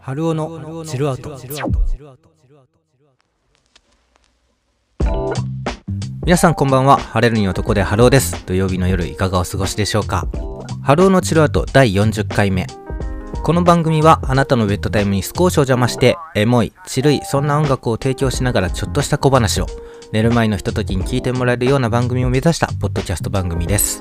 春尾のチルアウト。皆さんこんばんは。晴れるに男で春尾です。土曜日の夜いかがお過ごしでしょうか。春尾のチルアウト第40回目。この番組はあなたのベッドタイムに少しお邪魔してエモい、チるい、そんな音楽を提供しながらちょっとした小話を寝る前のひとときに聞いてもらえるような番組を目指したポッドキャスト番組です。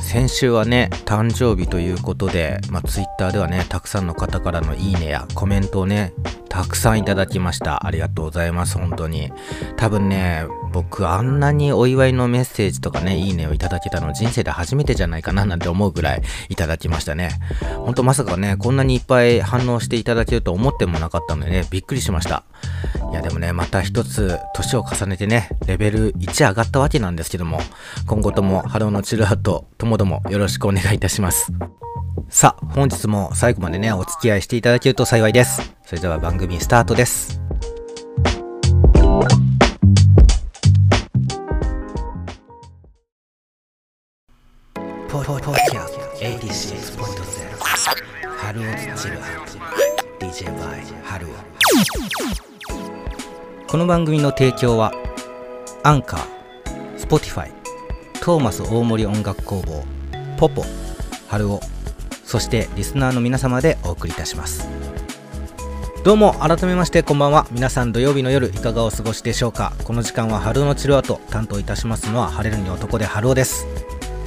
先週はね、誕生日ということで、まあ、Twitter ではね、たくさんの方からのいいねやコメントをね、たくさんいただきました。ありがとうございます、本当に。多分ね、僕あんなにお祝いのメッセージとかね、いいねをいただけたの人生で初めてじゃないかななんて思うぐらいいただきましたね。ほんとまさかね、こんなにいっぱい反応していただけると思ってもなかったのでね、びっくりしました。いやでもね、また一つ年を重ねてね、レベル1上がったわけなんですけども、今後ともハルオのチルアウト、ともどもよろしくお願いいたします。さあ、本日も最後までね、お付き合いしていただけると幸いです。それでは番組スタートです。ポポポキャ86.0ハルオズチルアウト DJ バイハルオこの番組の提供は Anchor、Spotify、トーマス大森音楽工房、ポポ、ハルオそしてリスナーの皆様でお送りいたします。どうも改めましてこんばんは。皆さん土曜日の夜いかがお過ごしでしょうか。この時間は春の治療後担当いたしますのは晴れるに男で春尾です。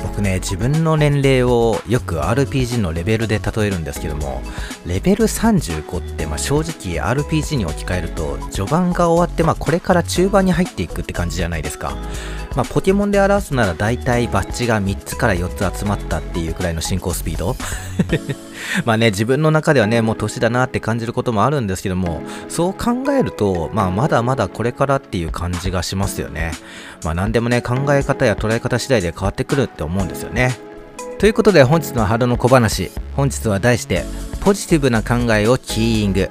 僕ね自分の年齢をよく RPG のレベルで例えるんですけどもレベル35って、まあ、正直 RPG に置き換えると序盤が終わって、まあ、これから中盤に入っていくって感じじゃないですか。まあ、ポケモンで表すなら大体バッジが3つから4つ集まったっていうくらいの進行スピード まあね、自分の中ではね、もう年だなって感じることもあるんですけども、そう考えると、まあまだまだこれからっていう感じがしますよね。まあ何でもね、考え方や捉え方次第で変わってくるって思うんですよね。ということで本日の春の小話、本日は題して、ポジティブな考えをキーイング。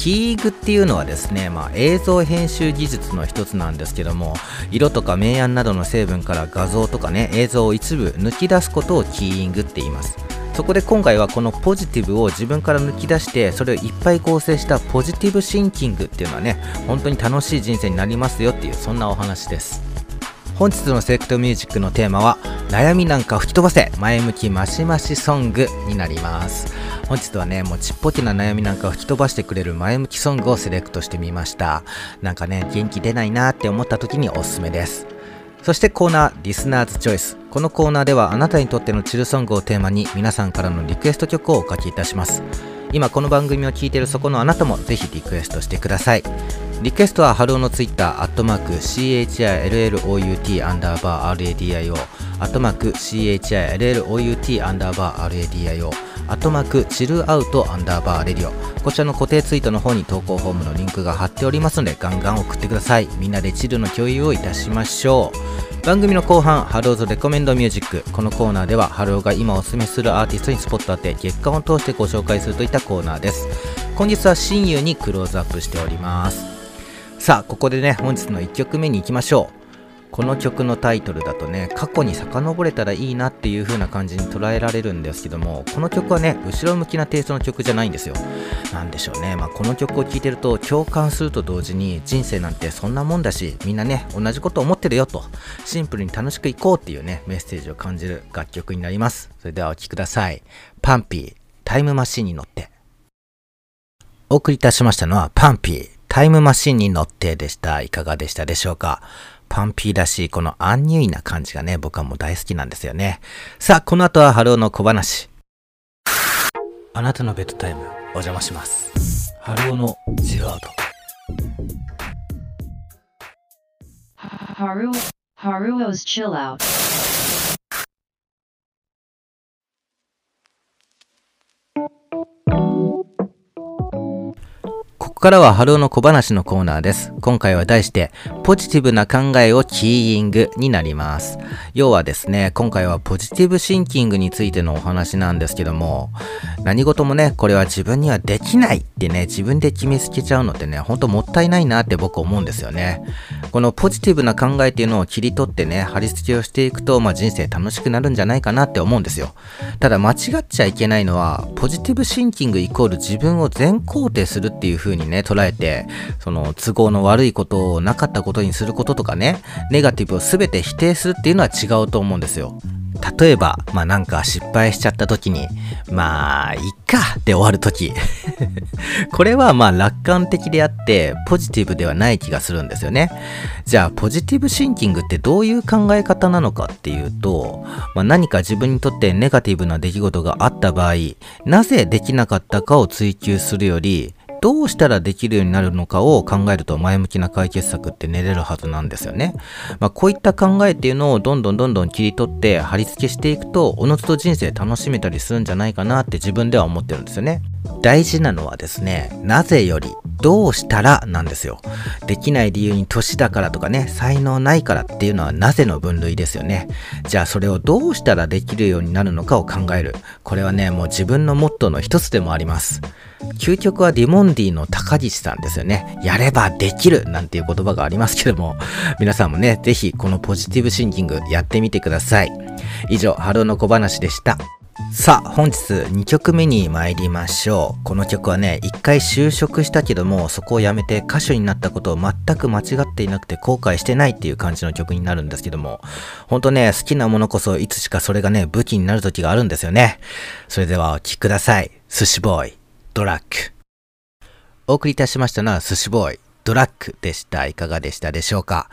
キーグっていうのはですね、まあ、映像編集技術の一つなんですけども色とか明暗などの成分から画像とかね映像を一部抜き出すことをキーイングって言います。そこで今回はこのポジティブを自分から抜き出してそれをいっぱい構成したポジティブシンキングっていうのはね本当に楽しい人生になりますよっていうそんなお話です。本日のセレクトミュージックのテーマは悩みなんか吹き飛ばせ前向きマシマシソングになります本日はね、もうちっぽけな悩みなんかを吹き飛ばしてくれる前向きソングをセレクトしてみました。なんかね、元気出ないなって思った時におすすめです。そしてコーナー、リスナーズチョイス。このコーナーではあなたにとってのチルソングをテーマに皆さんからのリクエスト曲をおかけいたします。今この番組を聴いているそこのあなたもぜひリクエストしてください。リクエストはハルオのツイッター、アットマーク、CHILLOUT アンダーバー RADIO、アットマーク、CHILLOUT アンダーバー RADIO、アットマーク CHILLOUT アンダーバーレディオこちらの固定ツイートの方に投稿フォームのリンクが貼っておりますのでガンガン送ってください。みんなでチルの共有をいたしましょう。番組の後半 Haruo's Recommend Music。このコーナーではハルオが今おすすめするアーティストにスポット当て月間を通してご紹介するといったコーナーです。本日は親友にクローズアップしております。さあここでね本日の1曲目に行きましょう。この曲のタイトルだとね過去に遡れたらいいなっていう風な感じに捉えられるんですけどもこの曲はね後ろ向きなテイストの曲じゃないんですよ。なんでしょうね。まあこの曲を聴いてると共感すると同時に人生なんてそんなもんだしみんなね同じこと思ってるよと。シンプルに楽しくいこうっていうねメッセージを感じる楽曲になります。それではお聴きください。 PUNPEE タイムマシンに乗って。お送りいたしましたのは PUNPEE。タイムマシンに乗ってでした。いかがでしたでしょうか？ PUNPEE らしいこのアンニュイな感じがね、僕はもう大好きなんですよね。さあ、この後はハルオの小話。あなたのベッドタイム、お邪魔します。ハローのチルアウト。ハロー、ハロー 's chill out. ここからはハローの小話のコーナーです。今回は題して、ポジティブな考えをキーイングになります。要はですね、今回はポジティブシンキングについてのお話なんですけども、何事もね、これは自分にはできないってね、自分で決めつけちゃうのってね、ほんともったいないなって僕思うんですよね。このポジティブな考えっていうのを切り取ってね、貼り付けをしていくと、まあ人生楽しくなるんじゃないかなって思うんですよ。ただ間違っちゃいけないのは、ポジティブシンキングイコール自分を全肯定するっていう風にね、捉えて、その都合の悪いことをなかったことにすることとかね、ネガティブを全て否定するっていうのは違うと思うんですよ。例えば、まあなんか失敗しちゃった時に、まあ、いっかって終わる時。これはまあ楽観的であって、ポジティブではない気がするんですよね。じゃあ、ポジティブシンキングってどういう考え方なのかっていうと、まあ、何か自分にとってネガティブな出来事があった場合、なぜできなかったかを追求するより、どうしたらできるようになるのかを考えると前向きな解決策って練れるはずなんですよね。まあ、こういった考えっていうのをどんどんどんどん切り取って貼り付けしていくと、おのずと人生楽しめたりするんじゃないかなって自分では思ってるんですよね。大事なのはですね、なぜよりどうしたらなんですよ。できない理由に年だからとかね、才能ないからっていうのはなぜの分類ですよね。じゃあそれをどうしたらできるようになるのかを考える。これはね、もう自分のモットーの一つでもあります。究極はディモンディの高岸さんですよね。やればできるなんていう言葉がありますけども、皆さんもね、ぜひこのポジティブシンキングやってみてください。以上、春の小話でした。さあ、本日2曲目に参りましょう。この曲はね、一回就職したけども、そこを辞めて歌手になったことを全く間違っていなくて後悔してないっていう感じの曲になるんですけども、ほんとね、好きなものこそいつしかそれがね、武器になる時があるんですよね。それではお聴きください。寿司ボーイ。ドラッグ。お送りいたしましたのは寿司ボーイ、ドラッグでした。いかがでしたでしょうか？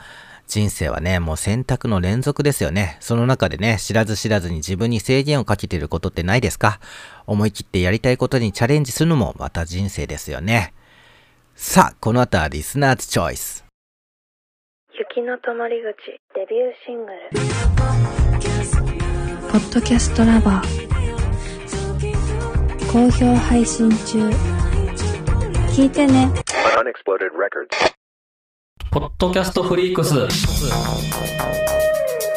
人生はね、もう選択の連続ですよね。その中でね、知らず知らずに自分に制限をかけていることってないですか？思い切ってやりたいことにチャレンジするのもまた人生ですよね。さあ、この後はリスナーズチョイス。雪の止まり口デビューシングル。ポッドキャストラバー。好評配信中聞いてねポッドキャストフリークス。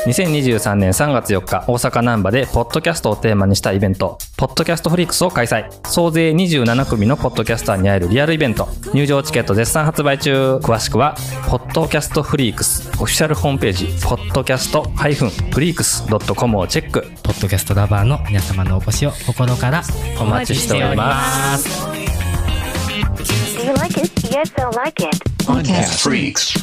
2023年3月4日大阪難波でポッドキャストをテーマにしたイベント。ポッドキャストフリークスを開催。総勢27組のポッドキャスターに会えるリアルイベント。入場チケット絶賛発売中。詳しくはポッドキャストフリークス。オフィシャルホームページポッドキャストフリークス .com をチェック。ポッドキャストラバーの皆様のお越しを心からお待ちしております。Do you like it? Yes, I like it? Podcast Freaks.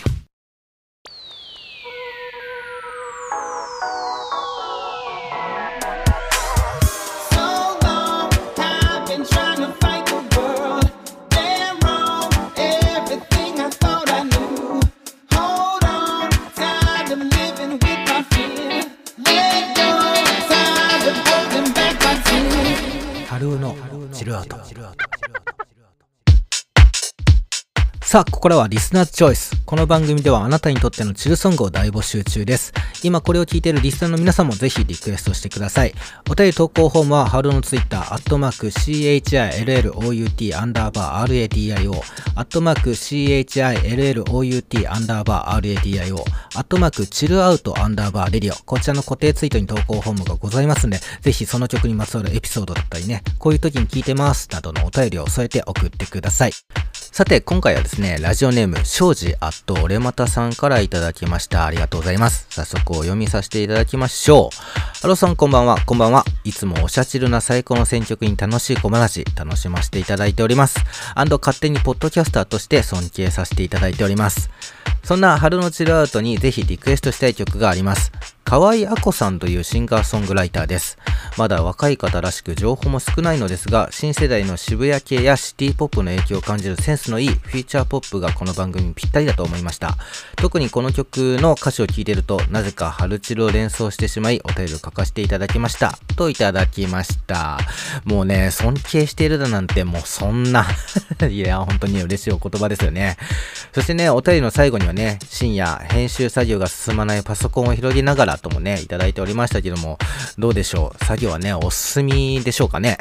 ハローのチルアウト。さあ、ここからは listener's choice。この番組ではあなたにとってのチルソングを大募集中です。今これを聞いているリスナーの皆さんもぜひリクエストしてください。お便り投稿フォームは、ハローのツイッター、アットマーク CHILLOUT アンダーバー RADIO、アットマーク CHILLOUT アンダーバー RADIO、アットマーク CHILLOUT アンダーバー RADIO。こちらの固定ツイートに投稿フォームがございますので、ぜひその曲にまつわるエピソードだったりね、こういう時に聞いてますなどのお便りを添えて送ってください。さて、今回はですね、ラジオネーム、庄司アット俺またさんからいただきました。ありがとうございます。早速お読みさせていただきましょう。ハローさんこんばんは、こんばんは。いつもおしゃチルな最高の選曲に楽しい小話、楽しませていただいております。 and 勝手にポッドキャスターとして尊敬させていただいております。そんなハローのチルアウトにぜひリクエストしたい曲があります。河合あこさんというシンガーソングライターです。まだ若い方らしく情報も少ないのですが、新世代の渋谷系やシティポップの影響を感じるセンスのいいフューチャーポップがこの番組にぴったりだと思いました。特にこの曲の歌詞を聴いてると、なぜかハローチルを連想してしまい、お便りを書かせていただきました。といただきました。もうね、尊敬しているだなんてもうそんな いや、本当に嬉しいお言葉ですよね。そしてね、お便りの最後にはね、深夜、編集作業が進まないパソコンを広げながらしたともね、いただいておりましたけども、どうでしょう？作業はね、お進みでしょうかね？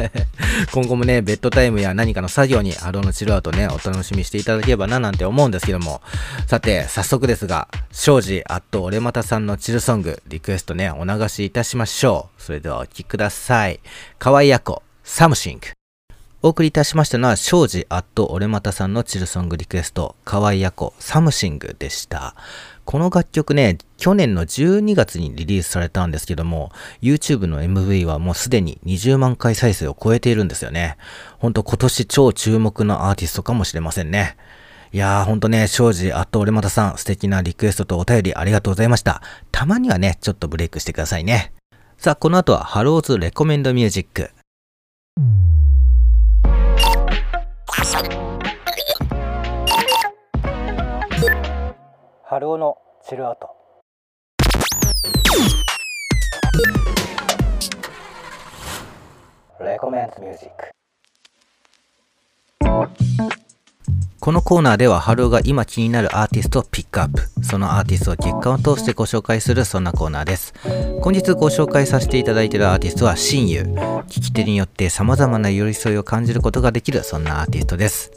今後もね、ベッドタイムや何かの作業にハローのチルアウトね、お楽しみしていただければななんて思うんですけども、さて、早速ですが、庄司アット俺またさんのチルソング、リクエストね、お流しいたしましょう。それではお聴きください。河合やこ、 Something。お送りいたしましたのは、庄司アット俺またさんのチルソングリクエスト、河合やこ、 Something でした。この楽曲ね、去年の12月にリリースされたんですけども、YouTube の MV はもうすでに20万回再生を超えているんですよね。ほんと今年超注目のアーティストかもしれませんね。いやーほんとね、庄司アット俺またさん、素敵なリクエストとお便りありがとうございました。たまにはね、ちょっとブレイクしてくださいね。さあ、この後はハロー 's recommend music。ハローのチルアウト。 recommend music。このコーナーでは、ハローが今気になるアーティストをピックアップ。そのアーティストを月間を通してご紹介する、そんなコーナーです。本日ご紹介させていただいているアーティストは、親友。聞き手によって様々な寄り添いを感じることができる、そんなアーティストです。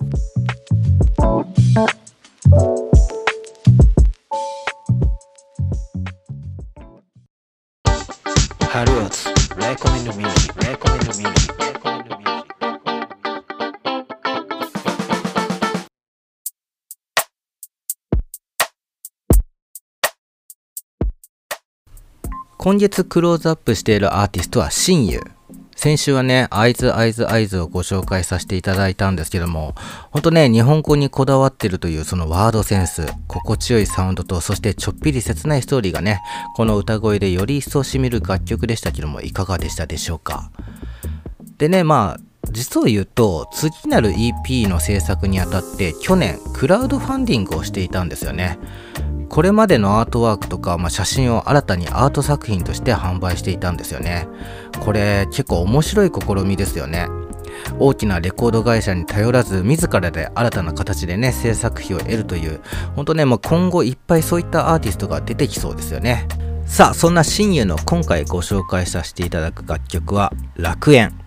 今月クローズアップしているアーティストは親友。先週はね、アイズアイズアイズをご紹介させていただいたんですけども、ほんとね、日本語にこだわってるというそのワードセンス、心地よいサウンドと、そしてちょっぴり切ないストーリーがね、この歌声でより一層染みる楽曲でしたけども、いかがでしたでしょうか？でね、まあ、実を言うと、次なる EP の制作にあたって、去年、クラウドファンディングをしていたんですよね。これまでのアートワークとか、まあ、写真を新たにアート作品として販売していたんですよね。これ結構面白い試みですよね。大きなレコード会社に頼らず自らで新たな形でね制作費を得るという本当ねもう今後いっぱいそういったアーティストが出てきそうですよねさあそんな親友の今回ご紹介させていただく楽曲は楽園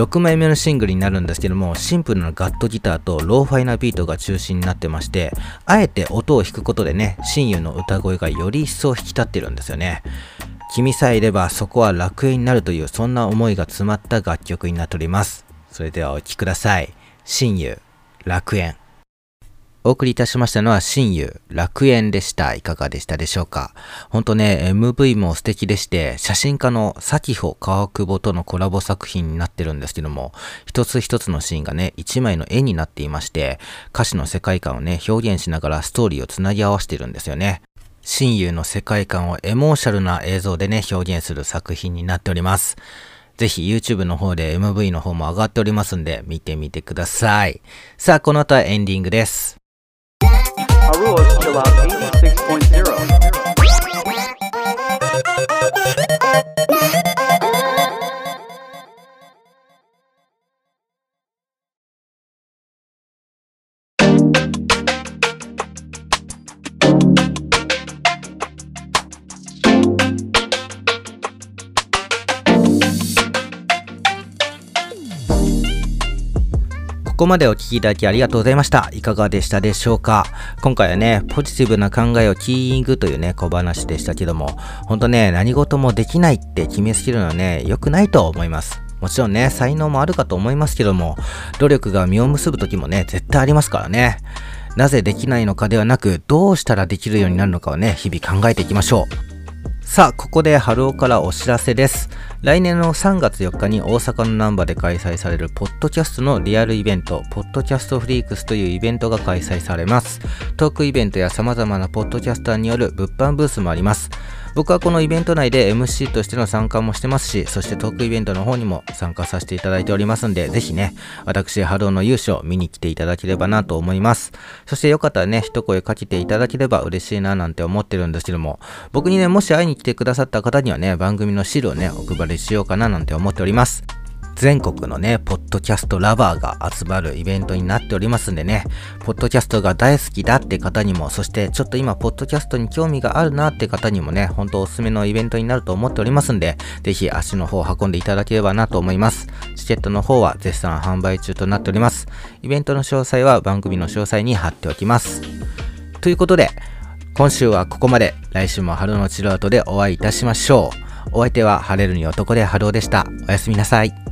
6枚目のシングルになるんですけどもシンプルなガットギターとローファイナビートが中心になってましてあえて音を弾くことでね親友の歌声がより一層引き立ってるんですよね。君さえいればそこは楽園になるというそんな思いが詰まった楽曲になっております。それではお聴きください。親友楽園。お送りいたしましたのは親友楽園でしたいかがでしたでしょうか？ほんとね MV も素敵でして写真家の咲穂川久保とのコラボ作品になってるんですけども一つ一つのシーンがね一枚の絵になっていまして歌詞の世界観をね表現しながらストーリーをつなぎ合わせてるんですよね親友の世界観をエモーシャルな映像でね、表現する作品になっております。ぜひ YouTube の方で MV の方も上がっておりますんで、見てみてください。さあ、この後はエンディングです。Duos Chill 86.0. ここまでお聞きいただきありがとうございました。いかがでしたでしょうか？今回はね、ポジティブな考えをキーイングというね、小話でしたけども、ほんとね、何事もできないって決めつけるのはね、良くないと思います。もちろんね、才能もあるかと思いますけども、努力が実を結ぶ時もね、絶対ありますからね。なぜできないのかではなく、どうしたらできるようになるのかをね、日々考えていきましょう。さあ、ここで春尾からお知らせです。来年の3月4日に大阪の難波で開催されるポッドキャストのリアルイベント、ポッドキャストフリークスというイベントが開催されます。トークイベントや様々なポッドキャスターによる物販ブースもあります。僕はこのイベント内で MC としての参加もしてますし、そしてトークイベントの方にも参加させていただいておりますんで、ぜひね、私、波動の勇姿を見に来ていただければなと思います。そしてよかったらね、一声かけていただければ嬉しいななんて思ってるんですけども、僕にね、もし会いに来てくださった方にはね、番組のシールをね、お配りしようかななんて思っております。全国のね、ポッドキャストラバーが集まるイベントになっておりますんでね、ポッドキャストが大好きだって方にも、そしてちょっと今、ポッドキャストに興味があるなって方にもね、本当おすすめのイベントになると思っておりますんで、ぜひ足の方を運んでいただければなと思います。チケットの方は絶賛販売中となっております。イベントの詳細は番組の詳細に貼っておきます。ということで、今週はここまで。来週も春のチルアウトでお会いいたしましょう。お相手は晴れるに男で春尾でした。おやすみなさい。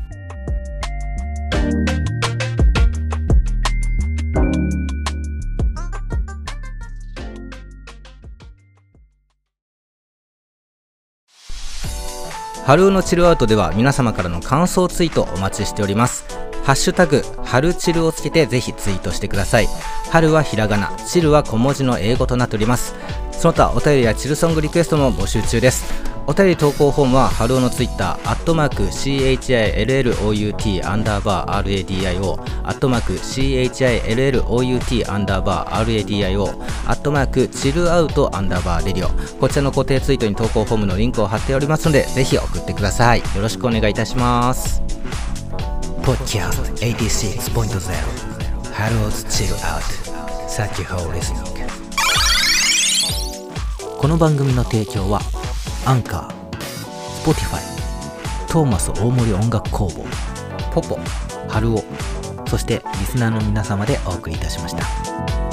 春尾のチルアウトでは皆様からの感想ツイートお待ちしております。ハッシュタグ、ハルチルをつけてぜひツイートしてください。春はひらがな、チルは小文字の英語となっております。その他お便りやチルソングリクエストも募集中です。お便り投稿フォームは、春尾のツイッター、アットマーク、CHILLOUT アンダーバー RADIO、アットマーク、CHILLOUT アンダーバー RADIO、アットマーク、チルアウトアンダーバーレディオ。こちらの固定ツイートに投稿フォームのリンクを貼っておりますので、ぜひ送ってください。よろしくお願いいたします。Podcast 86.0 Harold's Chill Out Thank you for listening この番組の提供はアンカー Spotify トーマス大森音楽工房ポポハルオそしてリスナーの皆様でお送りいたしました。